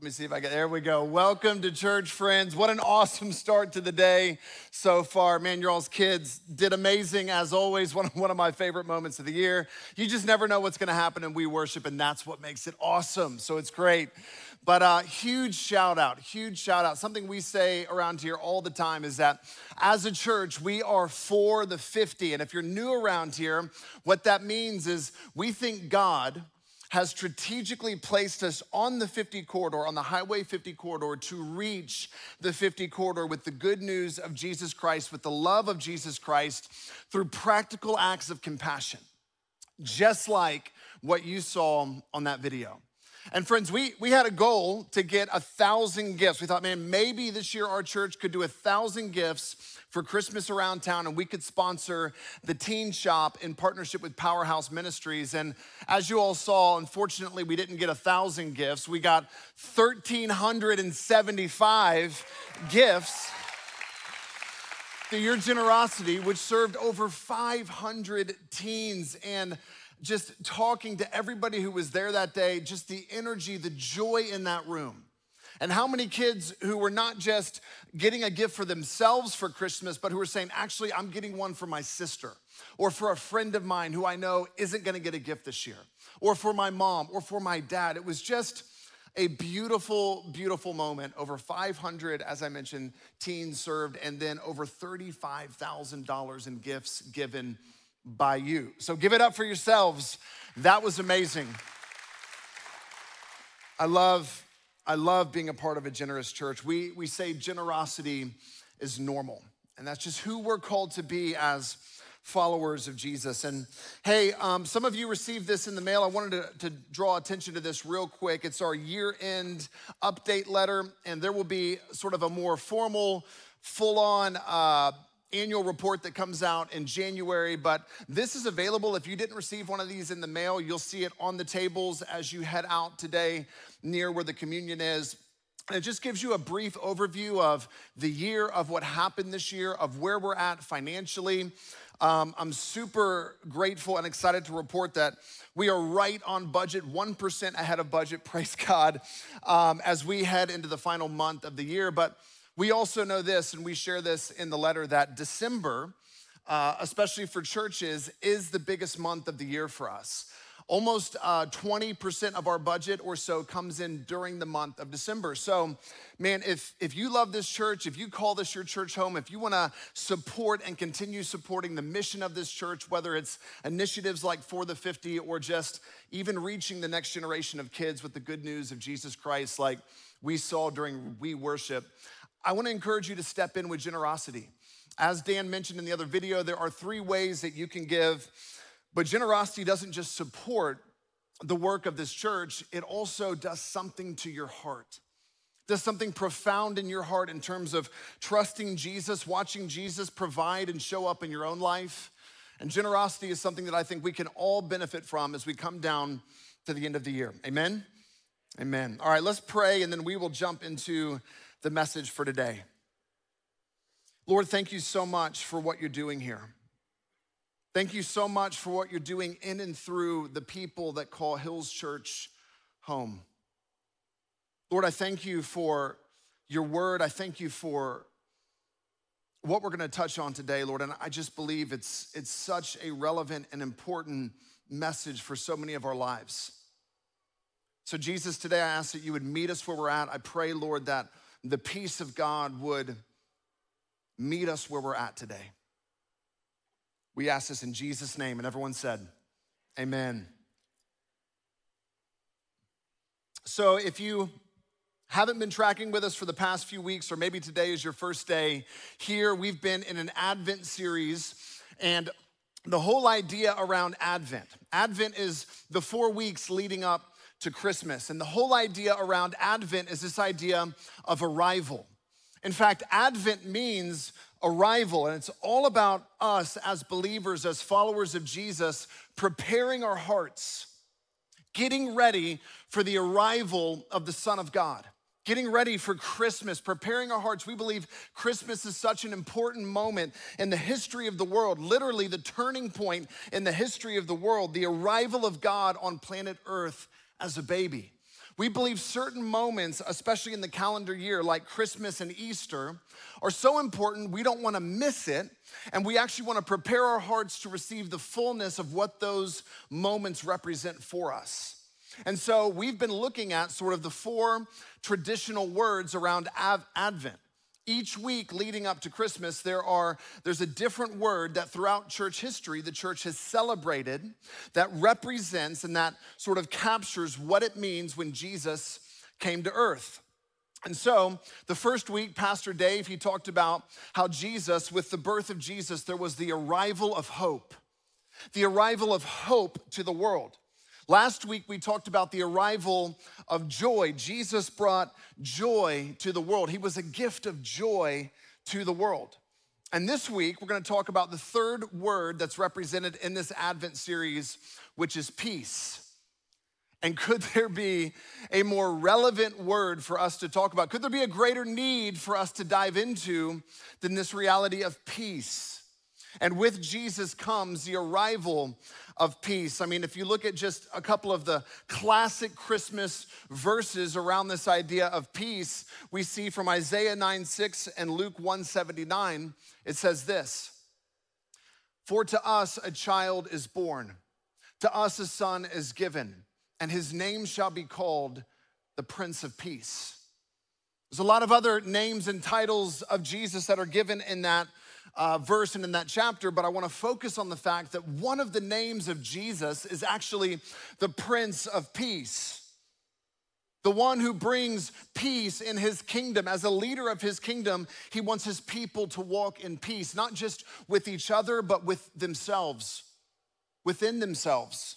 Let me see if I get there. We go. Welcome to church, friends. What an awesome start to the day so far. Man, your all's kids did amazing as always. One of, one of my favorite moments of the year. You just never know what's going to happen in We Worship, and that's what makes it awesome. So it's great. But uh, huge shout out, huge shout out. Something we say around here all the time is that as a church, we are for the 50. And if you're new around here, what that means is we think God has strategically placed us on the 50 corridor, on the Highway 50 corridor, to reach the 50 corridor with the good news of Jesus Christ, with the love of Jesus Christ, through practical acts of compassion, just like what you saw on that video. And friends, we, we had a goal to get a thousand gifts. We thought, man, maybe this year our church could do a thousand gifts for Christmas around town and we could sponsor the teen shop in partnership with Powerhouse Ministries. And as you all saw, unfortunately, we didn't get a thousand gifts. We got 1,375 gifts through your generosity, which served over 500 teens. And just talking to everybody who was there that day, just the energy, the joy in that room. And how many kids who were not just getting a gift for themselves for Christmas, but who were saying, actually, I'm getting one for my sister or for a friend of mine who I know isn't gonna get a gift this year, or for my mom or for my dad. It was just a beautiful, beautiful moment. Over 500, as I mentioned, teens served, and then over $35,000 in gifts given by you. So give it up for yourselves. That was amazing. I love I love being a part of a generous church. We, we say generosity is normal, and that's just who we're called to be as followers of Jesus. And hey, um, some of you received this in the mail. I wanted to, to draw attention to this real quick. It's our year end update letter, and there will be sort of a more formal, full on, uh, annual report that comes out in January, but this is available. If you didn't receive one of these in the mail, you'll see it on the tables as you head out today near where the communion is. And it just gives you a brief overview of the year, of what happened this year, of where we're at financially. Um, I'm super grateful and excited to report that we are right on budget, 1% ahead of budget, praise God, um, as we head into the final month of the year. But we also know this, and we share this in the letter, that December, uh, especially for churches, is the biggest month of the year for us. Almost uh, 20% of our budget or so comes in during the month of December. So, man, if, if you love this church, if you call this your church home, if you wanna support and continue supporting the mission of this church, whether it's initiatives like For the 50 or just even reaching the next generation of kids with the good news of Jesus Christ, like we saw during We Worship, I want to encourage you to step in with generosity. As Dan mentioned in the other video, there are three ways that you can give, but generosity doesn't just support the work of this church, it also does something to your heart. Does something profound in your heart in terms of trusting Jesus, watching Jesus provide and show up in your own life. And generosity is something that I think we can all benefit from as we come down to the end of the year. Amen? Amen. All right, let's pray and then we will jump into the message for today. Lord, thank you so much for what you're doing here. Thank you so much for what you're doing in and through the people that call Hills Church home. Lord, I thank you for your word. I thank you for what we're going to touch on today, Lord. And I just believe it's, it's such a relevant and important message for so many of our lives. So, Jesus, today I ask that you would meet us where we're at. I pray, Lord, that the peace of God would meet us where we're at today. We ask this in Jesus' name. And everyone said, Amen. So if you haven't been tracking with us for the past few weeks, or maybe today is your first day here, we've been in an Advent series. And the whole idea around Advent Advent is the four weeks leading up to Christmas. And the whole idea around Advent is this idea of arrival. In fact, Advent means arrival, and it's all about us as believers, as followers of Jesus, preparing our hearts, getting ready for the arrival of the Son of God. Getting ready for Christmas, preparing our hearts. We believe Christmas is such an important moment in the history of the world, literally, the turning point in the history of the world, the arrival of God on planet Earth as a baby. We believe certain moments, especially in the calendar year, like Christmas and Easter, are so important we don't want to miss it. And we actually want to prepare our hearts to receive the fullness of what those moments represent for us. And so we've been looking at sort of the four traditional words around Advent. Each week leading up to Christmas, there are, there's a different word that throughout church history the church has celebrated that represents and that sort of captures what it means when Jesus came to earth. And so, the first week, Pastor Dave, he talked about how Jesus, with the birth of Jesus, there was the arrival of hope, the arrival of hope to the world. Last week, we talked about the arrival of joy. Jesus brought joy to the world, He was a gift of joy to the world. And this week, we're gonna talk about the third word that's represented in this Advent series, which is peace. And could there be a more relevant word for us to talk about? Could there be a greater need for us to dive into than this reality of peace? And with Jesus comes the arrival of peace. I mean, if you look at just a couple of the classic Christmas verses around this idea of peace, we see from Isaiah 9 6 and Luke 179, it says this For to us a child is born, to us a son is given, and his name shall be called the Prince of Peace. There's a lot of other names and titles of Jesus that are given in that uh, verse and in that chapter, but I want to focus on the fact that one of the names of Jesus is actually the Prince of Peace. The one who brings peace in his kingdom. As a leader of his kingdom, he wants his people to walk in peace, not just with each other, but with themselves, within themselves.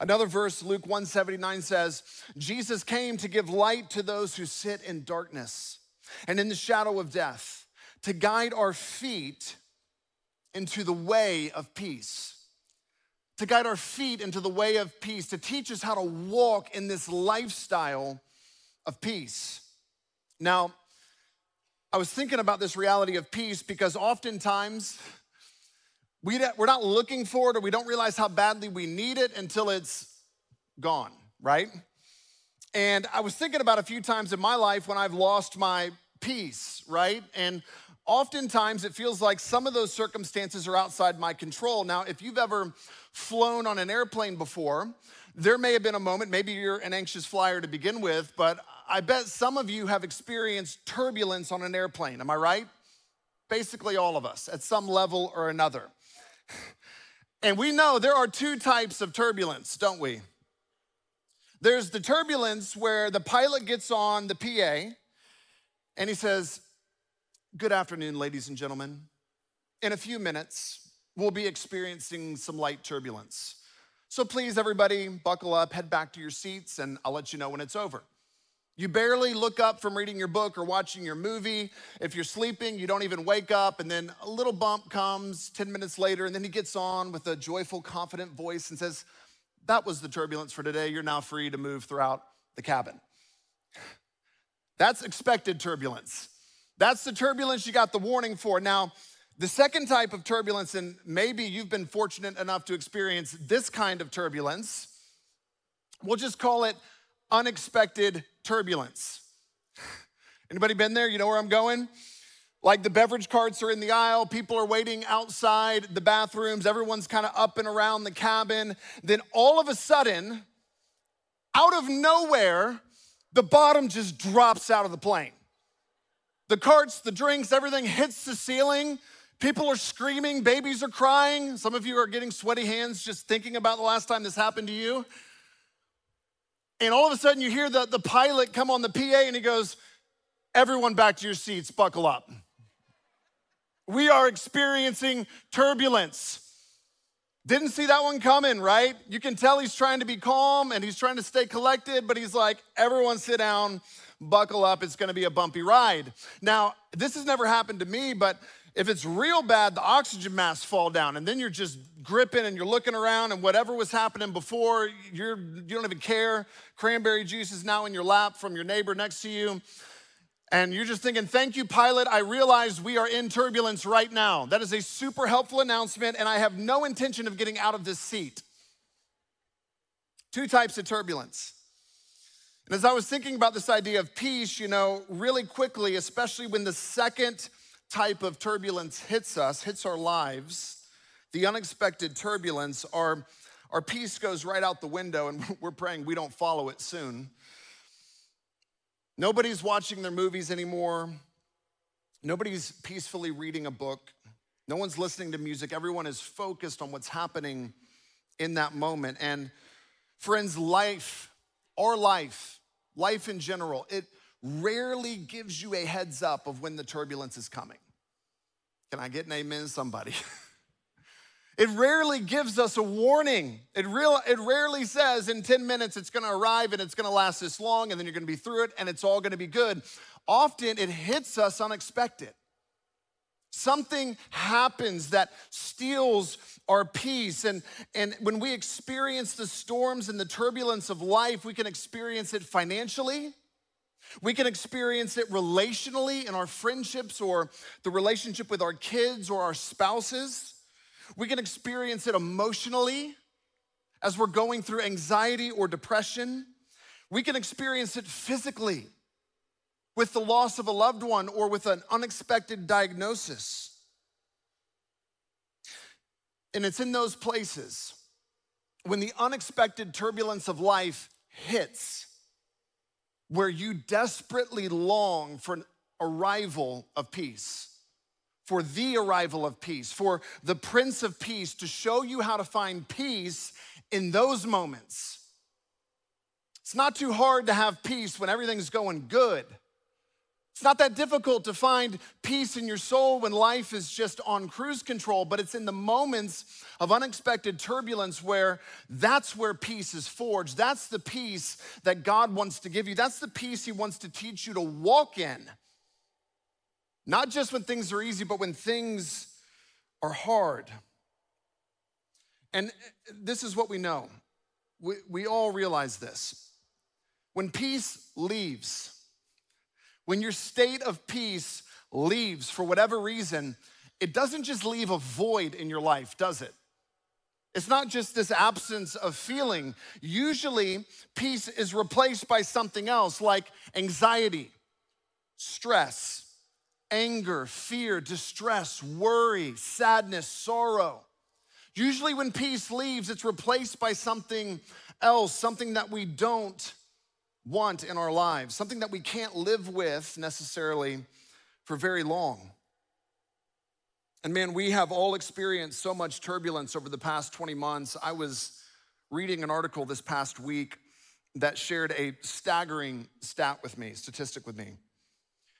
Another verse, Luke 179 says, Jesus came to give light to those who sit in darkness and in the shadow of death to guide our feet into the way of peace. To guide our feet into the way of peace, to teach us how to walk in this lifestyle of peace. Now, I was thinking about this reality of peace because oftentimes we we're not looking for it or we don't realize how badly we need it until it's gone, right? And I was thinking about a few times in my life when I've lost my peace, right? And oftentimes it feels like some of those circumstances are outside my control. Now, if you've ever flown on an airplane before, there may have been a moment, maybe you're an anxious flyer to begin with, but I bet some of you have experienced turbulence on an airplane. Am I right? Basically, all of us at some level or another. And we know there are two types of turbulence, don't we? There's the turbulence where the pilot gets on the PA and he says, Good afternoon, ladies and gentlemen. In a few minutes, we'll be experiencing some light turbulence. So please, everybody, buckle up, head back to your seats, and I'll let you know when it's over. You barely look up from reading your book or watching your movie. If you're sleeping, you don't even wake up, and then a little bump comes 10 minutes later, and then he gets on with a joyful, confident voice and says, That was the turbulence for today. You're now free to move throughout the cabin. That's expected turbulence. That's the turbulence you got the warning for. Now, the second type of turbulence, and maybe you've been fortunate enough to experience this kind of turbulence, we'll just call it unexpected turbulence. Anybody been there? You know where I'm going? Like the beverage carts are in the aisle, people are waiting outside the bathrooms, everyone's kind of up and around the cabin. Then all of a sudden, out of nowhere, the bottom just drops out of the plane. The carts, the drinks, everything hits the ceiling. People are screaming, babies are crying. Some of you are getting sweaty hands just thinking about the last time this happened to you. And all of a sudden, you hear the, the pilot come on the PA and he goes, Everyone back to your seats, buckle up. We are experiencing turbulence. Didn't see that one coming, right? You can tell he's trying to be calm and he's trying to stay collected, but he's like, Everyone sit down buckle up, it's gonna be a bumpy ride. Now, this has never happened to me, but if it's real bad, the oxygen masks fall down, and then you're just gripping and you're looking around, and whatever was happening before, you're, you don't even care. Cranberry juice is now in your lap from your neighbor next to you. And you're just thinking, thank you, pilot. I realize we are in turbulence right now. That is a super helpful announcement, and I have no intention of getting out of this seat. Two types of turbulence And as I was thinking about this idea of peace, you know, really quickly, especially when the second type of turbulence hits us, hits our lives, the unexpected turbulence, our, our peace goes right out the window, and we're praying we don't follow it soon. Nobody's watching their movies anymore. Nobody's peacefully reading a book. No one's listening to music. Everyone is focused on what's happening in that moment. And friends, life, our life, life in general, it rarely gives you a heads up of when the turbulence is coming. Can I get an amen, somebody? It rarely gives us a warning. It, real, it rarely says in 10 minutes it's gonna arrive and it's gonna last this long and then you're gonna be through it and it's all gonna be good. Often it hits us unexpected. Something happens that steals our peace. And, and when we experience the storms and the turbulence of life, we can experience it financially. We can experience it relationally in our friendships or the relationship with our kids or our spouses. We can experience it emotionally as we're going through anxiety or depression. We can experience it physically with the loss of a loved one or with an unexpected diagnosis. And it's in those places when the unexpected turbulence of life hits where you desperately long for an arrival of peace for the arrival of peace, for the Prince of Peace to show you how to find peace in those moments. It's not too hard to have peace when everything's going good. It's not that difficult to find peace in your soul when life is just on cruise control, but it's in the moments of unexpected turbulence where that's where peace is forged. That's the peace that God wants to give you. That's the peace He wants to teach you to walk in. Not just when things are easy, but when things are hard. And this is what we know. We, we all realize this. When peace leaves, when your state of peace leaves for whatever reason, it doesn't just leave a void in your life, does it? It's not just this absence of feeling. Usually, peace is replaced by something else like anxiety, stress, anger, fear, distress, worry, sadness, sorrow. Usually, when peace leaves, it's replaced by something else, something that we don't want in our lives, something that we can't live with necessarily for very long. And man, we have all experienced so much turbulence over the past 20 months. I was reading an article this past week that shared a staggering stat with me, statistic with me.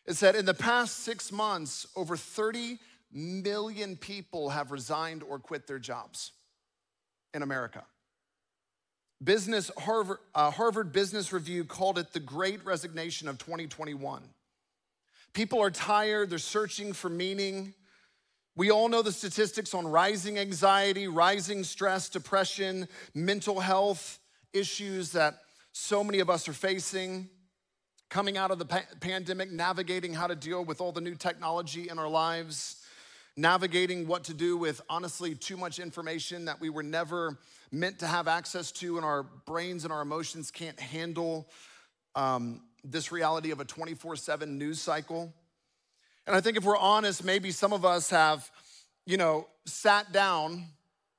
It said in the past six months, over 30 million people have resigned or quit their jobs in America. Business Harvard, uh, Harvard Business Review called it the great resignation of 2021. People are tired, they're searching for meaning. We all know the statistics on rising anxiety, rising stress, depression, mental health issues that so many of us are facing coming out of the pa- pandemic, navigating how to deal with all the new technology in our lives, navigating what to do with honestly too much information that we were never meant to have access to, and our brains and our emotions can't handle um, this reality of a 24 7 news cycle. And I think if we're honest, maybe some of us have, you know, sat down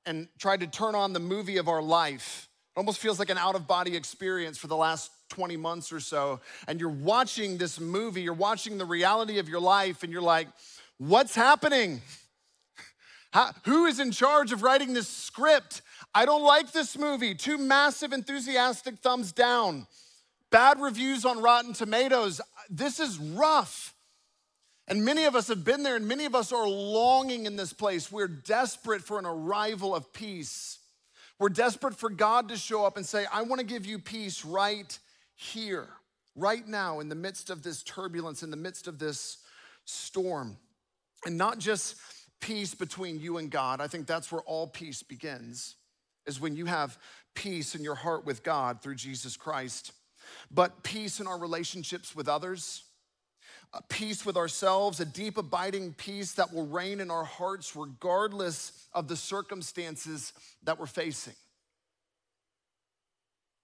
and tried to turn on the movie of our life. It almost feels like an out of body experience for the last 20 months or so, and you're watching this movie, you're watching the reality of your life, and you're like, what's happening? How, who is in charge of writing this script? I don't like this movie. Two massive enthusiastic thumbs down. Bad reviews on Rotten Tomatoes. This is rough. And many of us have been there, and many of us are longing in this place. We're desperate for an arrival of peace. We're desperate for God to show up and say, I want to give you peace right here, right now, in the midst of this turbulence, in the midst of this storm. And not just peace between you and God. I think that's where all peace begins, is when you have peace in your heart with God through Jesus Christ. But peace in our relationships with others, peace with ourselves, a deep, abiding peace that will reign in our hearts regardless of the circumstances that we're facing,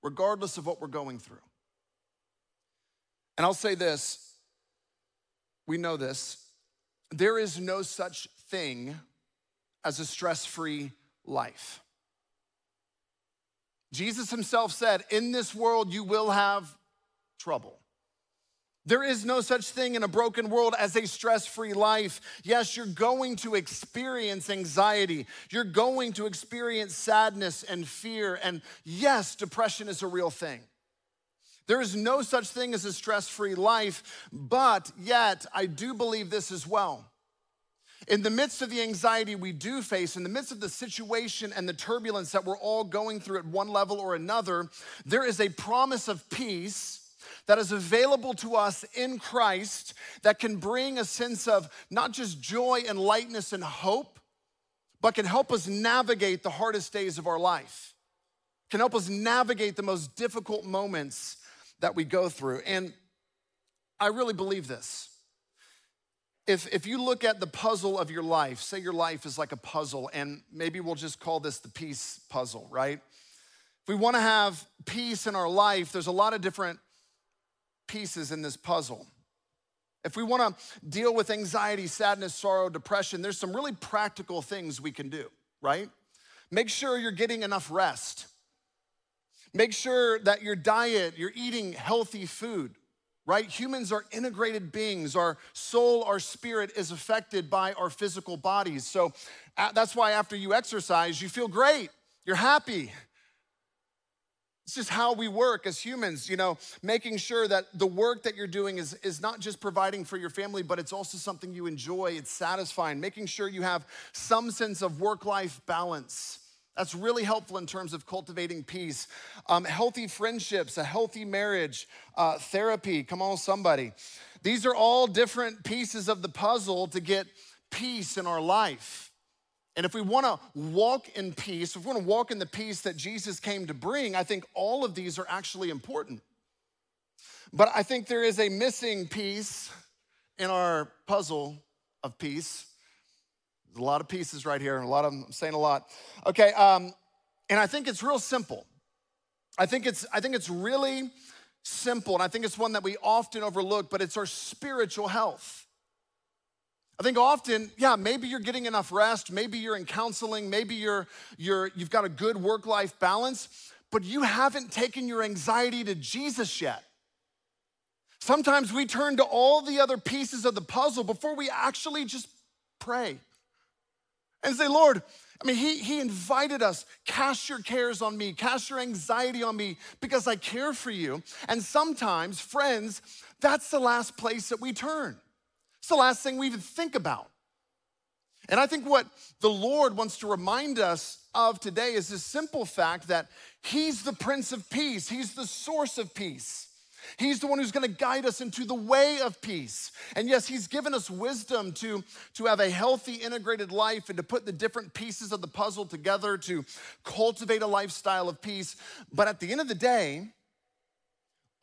regardless of what we're going through. And I'll say this we know this. There is no such thing as a stress free life. Jesus himself said, In this world you will have trouble. There is no such thing in a broken world as a stress free life. Yes, you're going to experience anxiety. You're going to experience sadness and fear. And yes, depression is a real thing. There is no such thing as a stress free life, but yet I do believe this as well. In the midst of the anxiety we do face, in the midst of the situation and the turbulence that we're all going through at one level or another, there is a promise of peace that is available to us in Christ that can bring a sense of not just joy and lightness and hope, but can help us navigate the hardest days of our life, can help us navigate the most difficult moments that we go through. And I really believe this. If, if you look at the puzzle of your life, say your life is like a puzzle, and maybe we'll just call this the peace puzzle, right? If we wanna have peace in our life, there's a lot of different pieces in this puzzle. If we wanna deal with anxiety, sadness, sorrow, depression, there's some really practical things we can do, right? Make sure you're getting enough rest. Make sure that your diet, you're eating healthy food, right? Humans are integrated beings. Our soul, our spirit is affected by our physical bodies. So that's why after you exercise, you feel great, you're happy, it's just how we work as humans, you know, making sure that the work that you're doing is, is not just providing for your family, but it's also something you enjoy, it's satisfying, making sure you have some sense of work life balance. That's really helpful in terms of cultivating peace. Um, healthy friendships, a healthy marriage, uh, therapy, come on, somebody. These are all different pieces of the puzzle to get peace in our life. And if we want to walk in peace, if we want to walk in the peace that Jesus came to bring, I think all of these are actually important. But I think there is a missing piece in our puzzle of peace. There's a lot of pieces right here, and a lot of them, I'm saying a lot. Okay, um, and I think it's real simple. I think it's I think it's really simple, and I think it's one that we often overlook, but it's our spiritual health. I think often, yeah, maybe you're getting enough rest, maybe you're in counseling, maybe you're, you're, you've got a good work life balance, but you haven't taken your anxiety to Jesus yet. Sometimes we turn to all the other pieces of the puzzle before we actually just pray and say, Lord, I mean, he, he invited us, cast your cares on me, cast your anxiety on me because I care for you. And sometimes, friends, that's the last place that we turn. It's the last thing we even think about. And I think what the Lord wants to remind us of today is this simple fact that He's the Prince of Peace, He's the source of peace. He's the one who's gonna guide us into the way of peace. And yes, He's given us wisdom to, to have a healthy, integrated life and to put the different pieces of the puzzle together to cultivate a lifestyle of peace. But at the end of the day,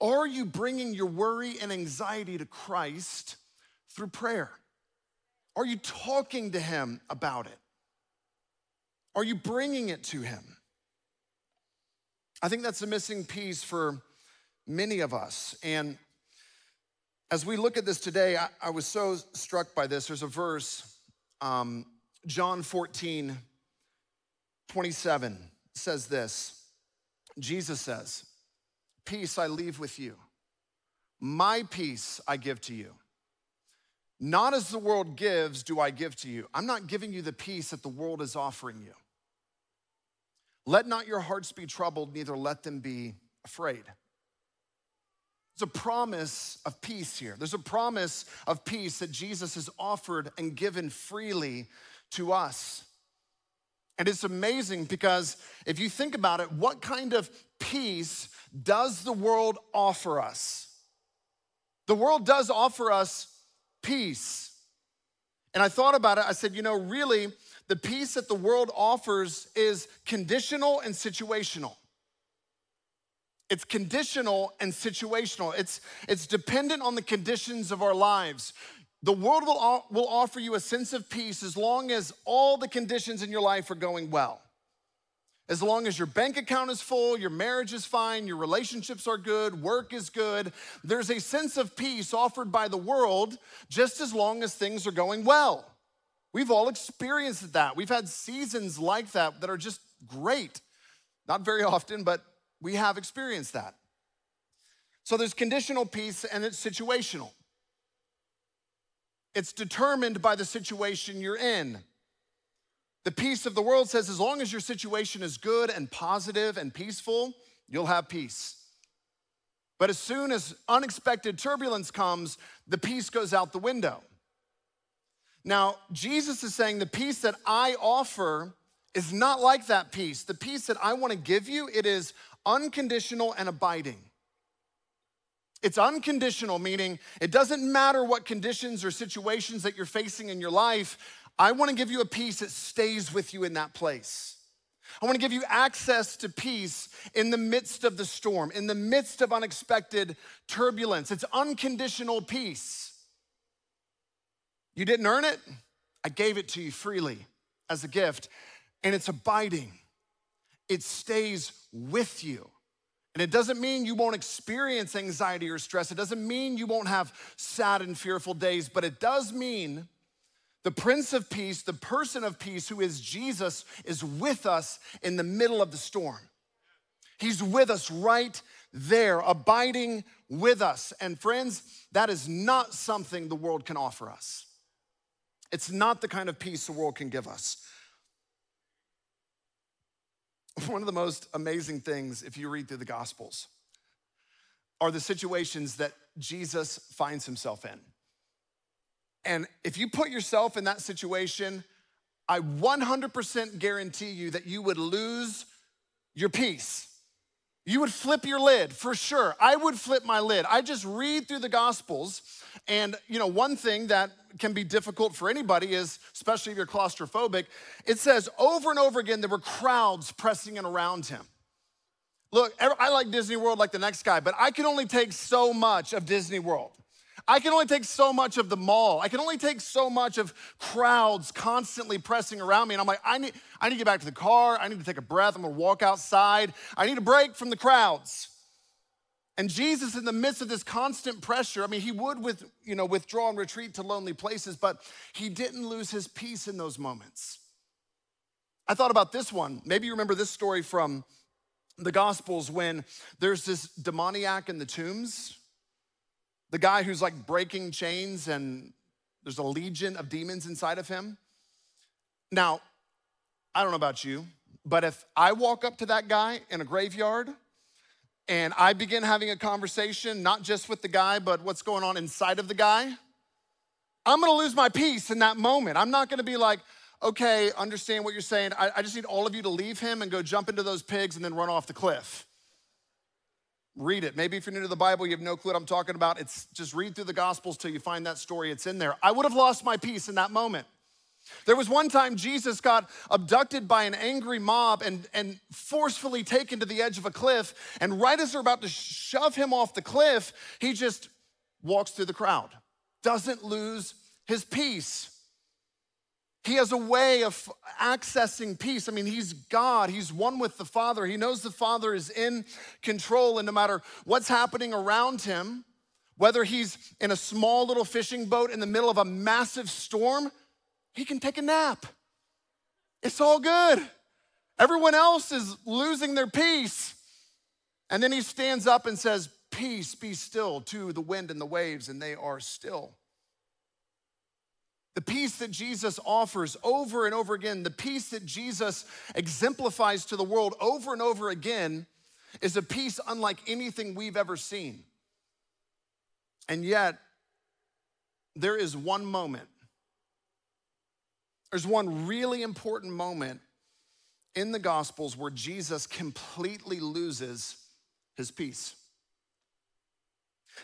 are you bringing your worry and anxiety to Christ? through prayer? Are you talking to Him about it? Are you bringing it to Him? I think that's a missing piece for many of us. And as we look at this today, I, I was so struck by this. There's a verse, um, John 14, 27 says this Jesus says, Peace I leave with you, my peace I give to you. Not as the world gives, do I give to you. I'm not giving you the peace that the world is offering you. Let not your hearts be troubled, neither let them be afraid. There's a promise of peace here. There's a promise of peace that Jesus has offered and given freely to us. And it's amazing because if you think about it, what kind of peace does the world offer us? The world does offer us peace. And I thought about it. I said, you know, really, the peace that the world offers is conditional and situational. It's conditional and situational. It's, it's dependent on the conditions of our lives. The world will, uh, will offer you a sense of peace as long as all the conditions in your life are going well. As long as your bank account is full, your marriage is fine, your relationships are good, work is good, there's a sense of peace offered by the world just as long as things are going well. We've all experienced that. We've had seasons like that that are just great. Not very often, but we have experienced that. So there's conditional peace and it's situational. It's determined by the situation you're in. The peace of the world says as long as your situation is good and positive and peaceful, you'll have peace. But as soon as unexpected turbulence comes, the peace goes out the window. Now, Jesus is saying the peace that I offer is not like that peace. The peace that I want to give you, it is unconditional and abiding. It's unconditional, meaning it doesn't matter what conditions or situations that you're facing in your life. I want to give you a peace that stays with you in that place. I want to give you access to peace in the midst of the storm, in the midst of unexpected turbulence. It's unconditional peace. You didn't earn it, I gave it to you freely as a gift, and it's abiding, it stays with you. And it doesn't mean you won't experience anxiety or stress. It doesn't mean you won't have sad and fearful days, but it does mean the Prince of Peace, the person of peace, who is Jesus, is with us in the middle of the storm. He's with us right there, abiding with us. And friends, that is not something the world can offer us. It's not the kind of peace the world can give us. One of the most amazing things, if you read through the Gospels, are the situations that Jesus finds himself in. And if you put yourself in that situation, I 100% guarantee you that you would lose your peace. You would flip your lid for sure. I would flip my lid. I just read through the Gospels, and you know, one thing that can be difficult for anybody is, especially if you're claustrophobic, it says over and over again there were crowds pressing in around him. Look, I like Disney World like the next guy, but I can only take so much of Disney World. I can only take so much of the mall. I can only take so much of crowds constantly pressing around me. And I'm like, I need, I need to get back to the car. I need to take a breath. I'm gonna walk outside. I need a break from the crowds. And Jesus, in the midst of this constant pressure, I mean, he would with, you know, withdraw and retreat to lonely places, but he didn't lose his peace in those moments. I thought about this one. Maybe you remember this story from the Gospels when there's this demoniac in the tombs the guy who's like breaking chains and there's a legion of demons inside of him. Now, I don't know about you, but if I walk up to that guy in a graveyard and I begin having a conversation, not just with the guy, but what's going on inside of the guy, I'm gonna lose my peace in that moment. I'm not gonna be like, okay, understand what you're saying. I, I just need all of you to leave him and go jump into those pigs and then run off the cliff read it. Maybe if you're new to the Bible, you have no clue what I'm talking about. It's just read through the Gospels till you find that story. It's in there. I would have lost my peace in that moment. There was one time Jesus got abducted by an angry mob and, and forcefully taken to the edge of a cliff. And right as they're about to shove him off the cliff, he just walks through the crowd, doesn't lose his peace. He has a way of accessing peace. I mean, he's God, he's one with the Father. He knows the Father is in control, and no matter what's happening around him, whether he's in a small little fishing boat in the middle of a massive storm, he can take a nap. It's all good. Everyone else is losing their peace. And then he stands up and says, Peace, be still to the wind and the waves, and they are still. The peace that Jesus offers over and over again, the peace that Jesus exemplifies to the world over and over again, is a peace unlike anything we've ever seen. And yet, there is one moment, there's one really important moment in the Gospels where Jesus completely loses his peace.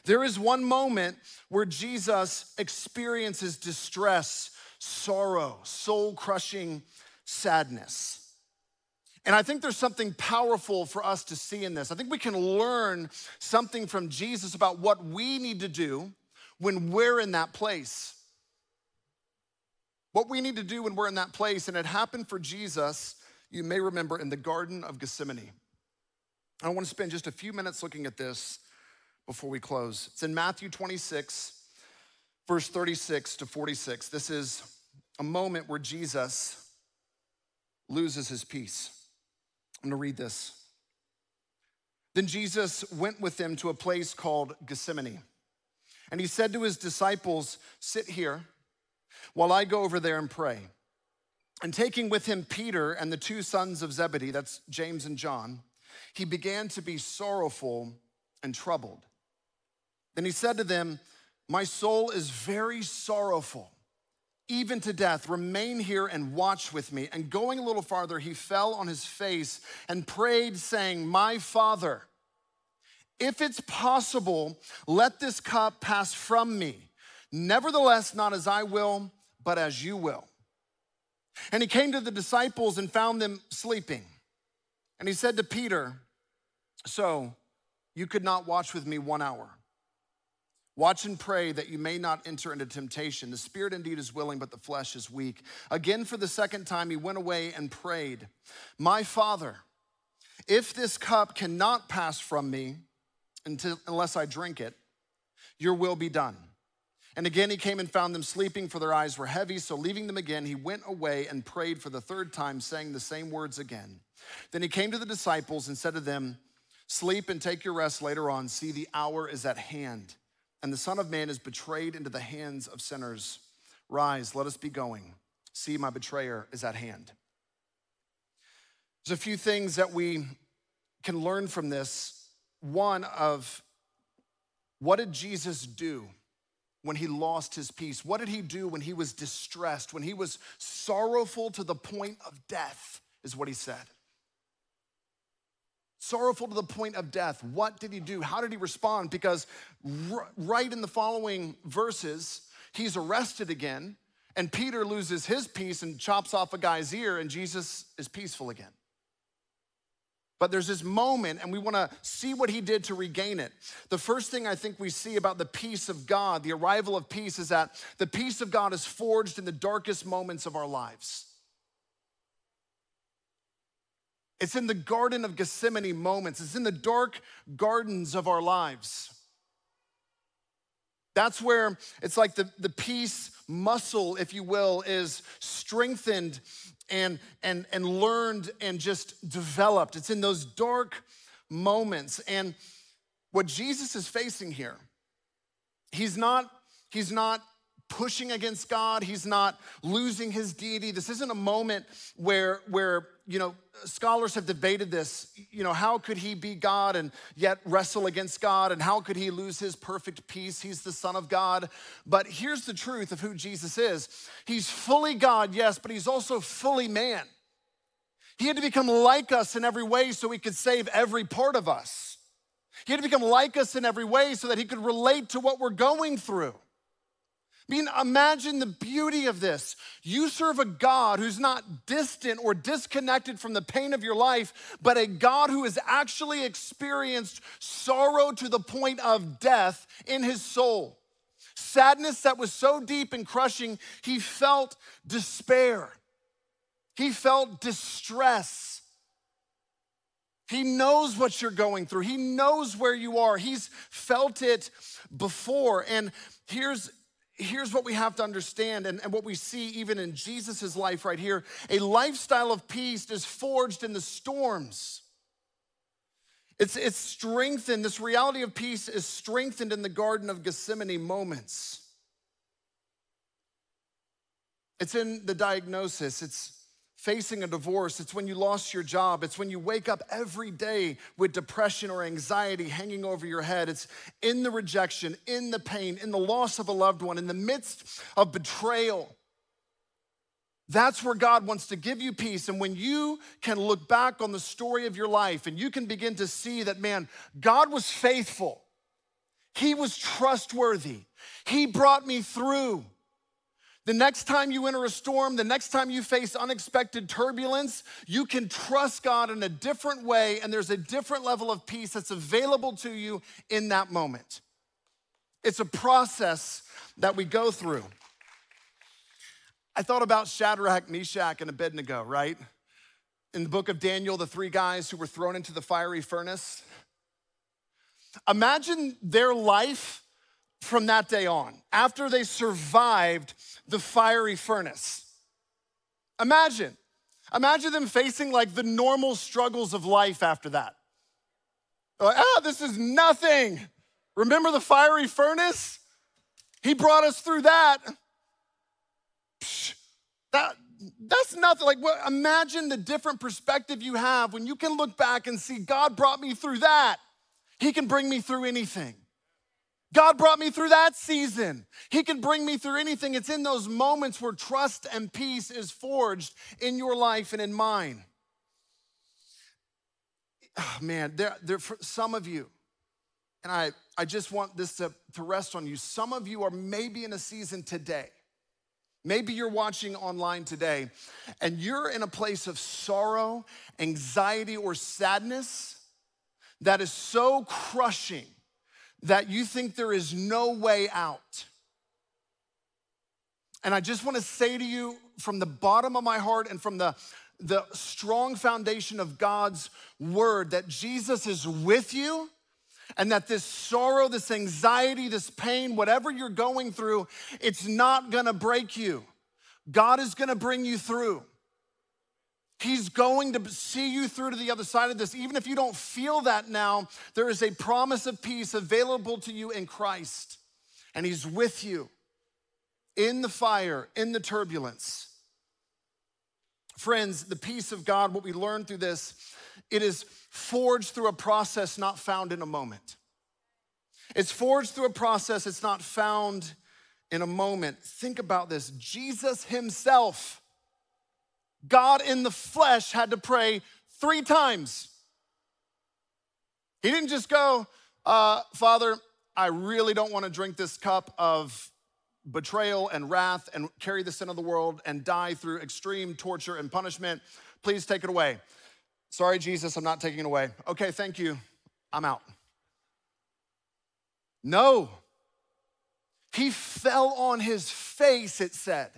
There is one moment where Jesus experiences distress, sorrow, soul crushing sadness. And I think there's something powerful for us to see in this. I think we can learn something from Jesus about what we need to do when we're in that place. What we need to do when we're in that place, and it happened for Jesus you may remember in the Garden of Gethsemane. I want to spend just a few minutes looking at this before we close. It's in Matthew 26, verse 36 to 46. This is a moment where Jesus loses his peace. I'm gonna read this. Then Jesus went with them to a place called Gethsemane. And he said to his disciples, Sit here while I go over there and pray. And taking with him Peter and the two sons of Zebedee, that's James and John, he began to be sorrowful and troubled. Then he said to them, My soul is very sorrowful, even to death. Remain here and watch with me. And going a little farther, he fell on his face and prayed, saying, My father, if it's possible, let this cup pass from me. Nevertheless, not as I will, but as you will. And he came to the disciples and found them sleeping. And he said to Peter, So you could not watch with me one hour. Watch and pray that you may not enter into temptation. The spirit indeed is willing, but the flesh is weak. Again, for the second time, he went away and prayed, My Father, if this cup cannot pass from me until, unless I drink it, your will be done. And again he came and found them sleeping, for their eyes were heavy. So leaving them again, he went away and prayed for the third time, saying the same words again. Then he came to the disciples and said to them, Sleep and take your rest later on. See, the hour is at hand, and the Son of Man is betrayed into the hands of sinners. Rise, let us be going. See, my betrayer is at hand. There's a few things that we can learn from this. One of what did Jesus do? when he lost his peace? What did he do when he was distressed, when he was sorrowful to the point of death, is what he said. Sorrowful to the point of death. What did he do? How did he respond? Because right in the following verses, he's arrested again, and Peter loses his peace and chops off a guy's ear, and Jesus is peaceful again. But there's this moment, and we want to see what he did to regain it. The first thing I think we see about the peace of God, the arrival of peace, is that the peace of God is forged in the darkest moments of our lives. It's in the Garden of Gethsemane moments, it's in the dark gardens of our lives. That's where it's like the, the peace muscle, if you will, is strengthened and, and, and learned and just developed. It's in those dark moments. And what Jesus is facing here, he's not, he's not pushing against God. He's not losing his deity. This isn't a moment where, where you know, scholars have debated this. You know, how could he be God and yet wrestle against God? And how could he lose his perfect peace? He's the Son of God. But here's the truth of who Jesus is He's fully God, yes, but he's also fully man. He had to become like us in every way so he could save every part of us. He had to become like us in every way so that he could relate to what we're going through. I mean, imagine the beauty of this. You serve a God who's not distant or disconnected from the pain of your life, but a God who has actually experienced sorrow to the point of death in his soul. Sadness that was so deep and crushing, he felt despair. He felt distress. He knows what you're going through. He knows where you are. He's felt it before. And here's here's what we have to understand and, and what we see even in Jesus' life right here a lifestyle of peace is forged in the storms. It's, it's strengthened, this reality of peace is strengthened in the Garden of Gethsemane moments. It's in the diagnosis, it's facing a divorce, it's when you lost your job, it's when you wake up every day with depression or anxiety hanging over your head. It's in the rejection, in the pain, in the loss of a loved one, in the midst of betrayal. That's where God wants to give you peace. And when you can look back on the story of your life and you can begin to see that, man, God was faithful, He was trustworthy, He brought me through. The next time you enter a storm, the next time you face unexpected turbulence, you can trust God in a different way, and there's a different level of peace that's available to you in that moment. It's a process that we go through. I thought about Shadrach, Meshach, and Abednego, right? in the book of Daniel, the three guys who were thrown into the fiery furnace. Imagine their life from that day on, after they survived the fiery furnace. Imagine. Imagine them facing like the normal struggles of life after that. Like, ah, this is nothing. Remember the fiery furnace? He brought us through that. Psh, that that's nothing. Like, imagine the different perspective you have when you can look back and see God brought me through that. He can bring me through anything. God brought me through that season. He can bring me through anything. It's in those moments where trust and peace is forged in your life and in mine. Oh, man, there, there, for some of you, and I, I just want this to, to rest on you. Some of you are maybe in a season today. Maybe you're watching online today and you're in a place of sorrow, anxiety, or sadness that is so crushing that you think there is no way out. And I just want to say to you from the bottom of my heart and from the, the strong foundation of God's word that Jesus is with you and that this sorrow, this anxiety, this pain, whatever you're going through, it's not gonna break you. God is gonna bring you through. He's going to see you through to the other side of this. Even if you don't feel that now, there is a promise of peace available to you in Christ. And He's with you in the fire, in the turbulence. Friends, the peace of God, what we learn through this, it is forged through a process not found in a moment. It's forged through a process, it's not found in a moment. Think about this Jesus Himself God in the flesh had to pray three times. He didn't just go, uh, Father, I really don't want to drink this cup of betrayal and wrath and carry the sin of the world and die through extreme torture and punishment. Please take it away. Sorry, Jesus, I'm not taking it away. Okay, thank you. I'm out. No. He fell on his face, it said.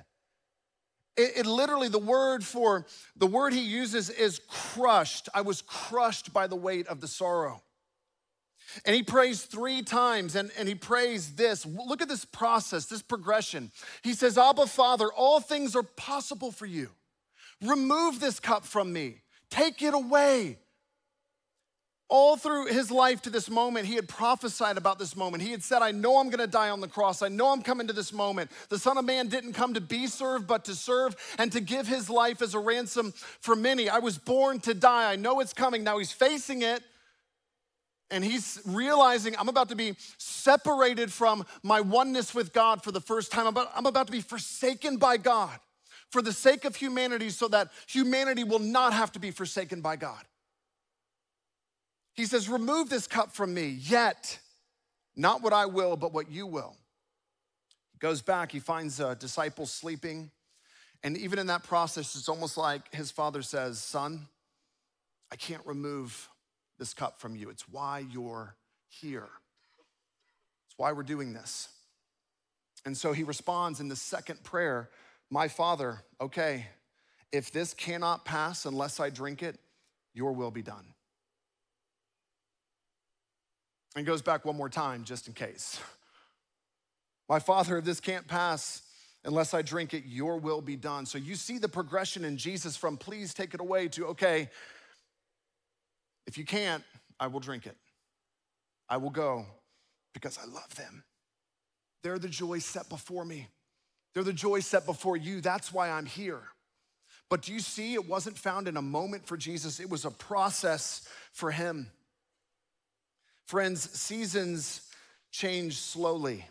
It, it, literally, the word for the word he uses is crushed. I was crushed by the weight of the sorrow. And he prays three times, and, and he prays this. Look at this process, this progression. He says, Abba, Father, all things are possible for you. Remove this cup from me, take it away. All through his life to this moment, he had prophesied about this moment. He had said, I know I'm gonna die on the cross. I know I'm coming to this moment. The Son of Man didn't come to be served, but to serve and to give his life as a ransom for many. I was born to die. I know it's coming. Now he's facing it and he's realizing I'm about to be separated from my oneness with God for the first time. I'm about, to be forsaken by God for the sake of humanity so that humanity will not have to be forsaken by God. He says, Remove this cup from me, yet not what I will, but what you will. He goes back, he finds a disciple sleeping. And even in that process, it's almost like his father says, Son, I can't remove this cup from you. It's why you're here. It's why we're doing this. And so he responds in the second prayer My Father, okay, if this cannot pass unless I drink it, your will be done. And goes back one more time just in case. My Father, this can't pass unless I drink it, your will be done. So you see the progression in Jesus from please take it away to okay, if you can't, I will drink it. I will go because I love them. They're the joy set before me. They're the joy set before you. That's why I'm here. But do you see, it wasn't found in a moment for Jesus, it was a process for him. Friends, seasons change slowly.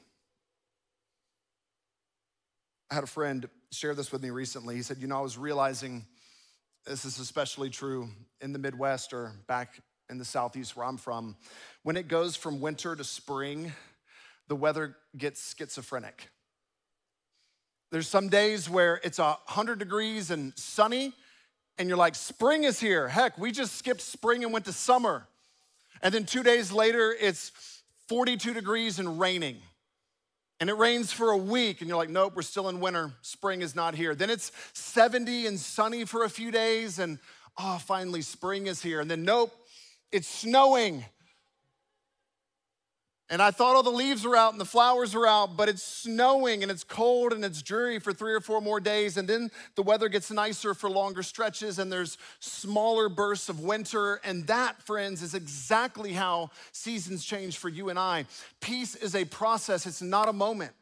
I had a friend share this with me recently. He said, You know, I was realizing this is especially true in the Midwest or back in the Southeast where I'm from. When it goes from winter to spring, the weather gets schizophrenic. There's some days where it's 100 degrees and sunny, and you're like, spring is here. Heck, we just skipped spring and went to summer. And then two days later, it's 42 degrees and raining. And it rains for a week, and you're like, nope, we're still in winter. Spring is not here. Then it's 70 and sunny for a few days, and oh, finally spring is here. And then, nope, it's snowing. And I thought all the leaves were out and the flowers were out, but it's snowing and it's cold and it's dreary for three or four more days. And then the weather gets nicer for longer stretches and there's smaller bursts of winter. And that, friends, is exactly how seasons change for you and I. Peace is a process, it's not a moment.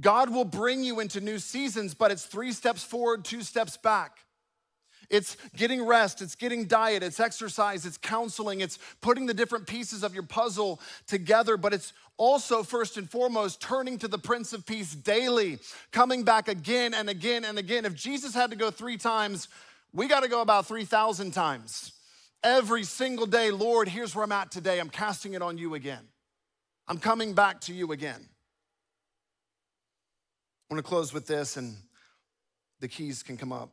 God will bring you into new seasons, but it's three steps forward, two steps back. It's getting rest, it's getting diet, it's exercise, it's counseling, it's putting the different pieces of your puzzle together, but it's also, first and foremost, turning to the Prince of Peace daily, coming back again and again and again. If Jesus had to go three times, we got to go about 3,000 times. Every single day, Lord, here's where I'm at today. I'm casting it on you again. I'm coming back to you again. I want to close with this, and the keys can come up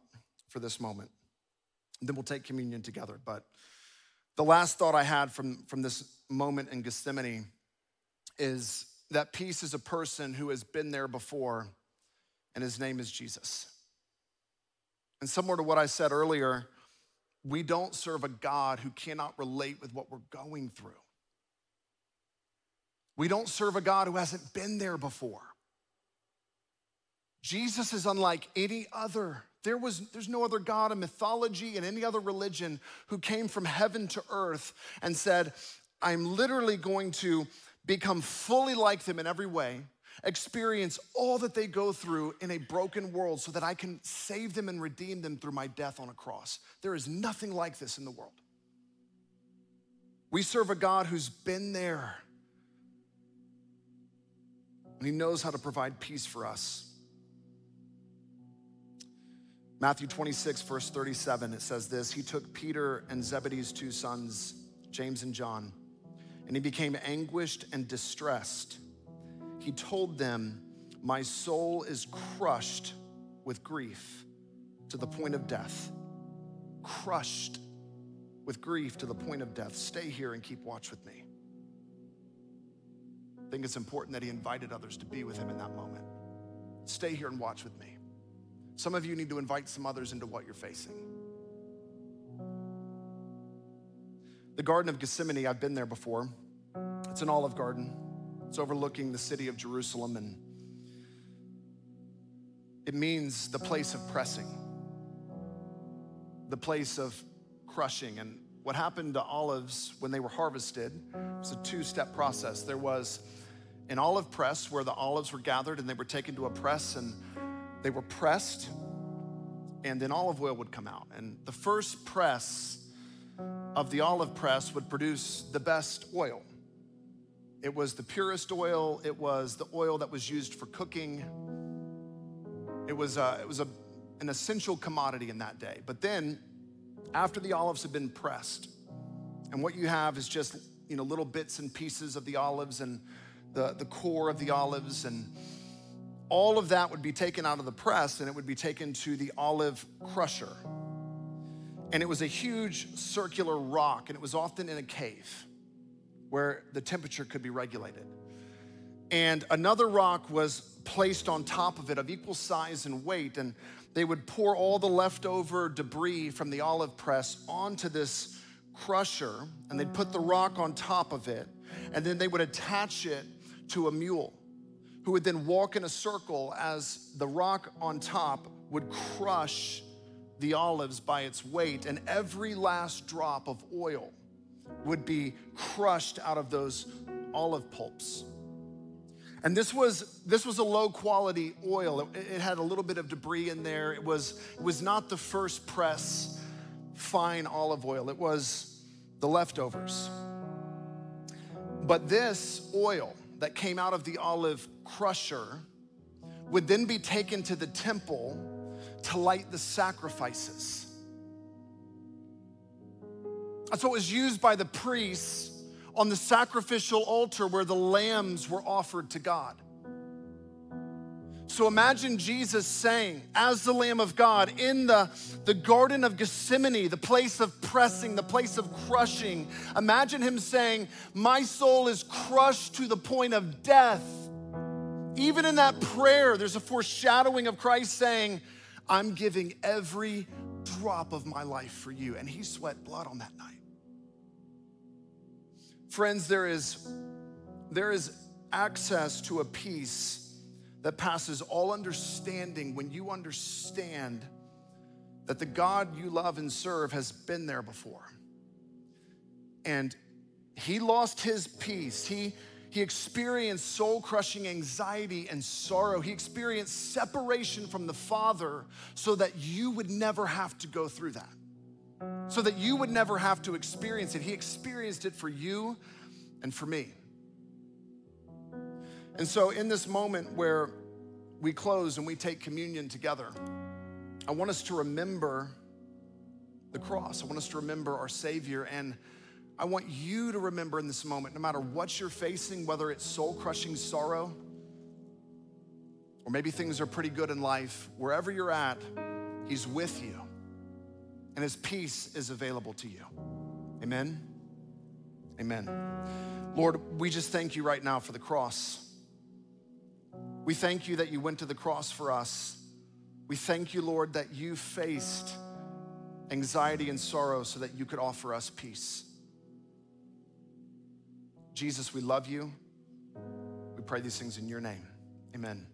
for this moment. Then we'll take communion together. But the last thought I had from, from this moment in Gethsemane is that peace is a person who has been there before, and his name is Jesus. And similar to what I said earlier, we don't serve a God who cannot relate with what we're going through. We don't serve a God who hasn't been there before. Jesus is unlike any other. There was, there's no other God in mythology and any other religion who came from heaven to earth and said, I'm literally going to become fully like them in every way, experience all that they go through in a broken world so that I can save them and redeem them through my death on a cross. There is nothing like this in the world. We serve a God who's been there, and He knows how to provide peace for us. Matthew 26, verse 37, it says this He took Peter and Zebedee's two sons, James and John, and he became anguished and distressed. He told them, My soul is crushed with grief to the point of death. Crushed with grief to the point of death. Stay here and keep watch with me. I think it's important that he invited others to be with him in that moment. Stay here and watch with me. Some of you need to invite some others into what you're facing. The Garden of Gethsemane, I've been there before. It's an olive garden, it's overlooking the city of Jerusalem, and it means the place of pressing, the place of crushing. And what happened to olives when they were harvested was a two step process. There was an olive press where the olives were gathered and they were taken to a press, and they were pressed, and then olive oil would come out. And the first press of the olive press would produce the best oil. It was the purest oil, it was the oil that was used for cooking. It was, a, it was a, an essential commodity in that day. But then, after the olives had been pressed, and what you have is just you know little bits and pieces of the olives and the, the core of the olives and all of that would be taken out of the press and it would be taken to the olive crusher. And it was a huge circular rock, and it was often in a cave where the temperature could be regulated. And another rock was placed on top of it of equal size and weight, and they would pour all the leftover debris from the olive press onto this crusher, and they'd put the rock on top of it, and then they would attach it to a mule who would then walk in a circle as the rock on top would crush the olives by its weight, and every last drop of oil would be crushed out of those olive pulps. And this was, this was a low quality oil. It, it, had a little bit of debris in there. It was, it was not the first press fine olive oil, it was the leftovers. But this oil that came out of the olive crusher would then be taken to the temple to light the sacrifices. That's what was used by the priests on the sacrificial altar where the lambs were offered to God. So imagine Jesus saying, as the Lamb of God, in the, the Garden of Gethsemane, the place of pressing, the place of crushing, imagine him saying, My soul is crushed to the point of death. Even in that prayer, there's a foreshadowing of Christ saying, I'm giving every drop of my life for you. And he sweat blood on that night. Friends, there is, there is access to a peace that passes all understanding when you understand that the God you love and serve has been there before. And he lost his peace. He, he experienced soul crushing anxiety and sorrow. He experienced separation from the Father so that you would never have to go through that, so that you would never have to experience it. He experienced it for you and for me. And so, in this moment where we close and we take communion together, I want us to remember the cross. I want us to remember our Savior. And I want you to remember in this moment, no matter what you're facing, whether it's soul crushing sorrow, or maybe things are pretty good in life, wherever you're at, He's with you. And His peace is available to you. Amen. Amen. Lord, we just thank you right now for the cross. We thank you that you went to the cross for us. We thank you, Lord, that you faced anxiety and sorrow so that you could offer us peace. Jesus, we love you. We pray these things in your name. Amen.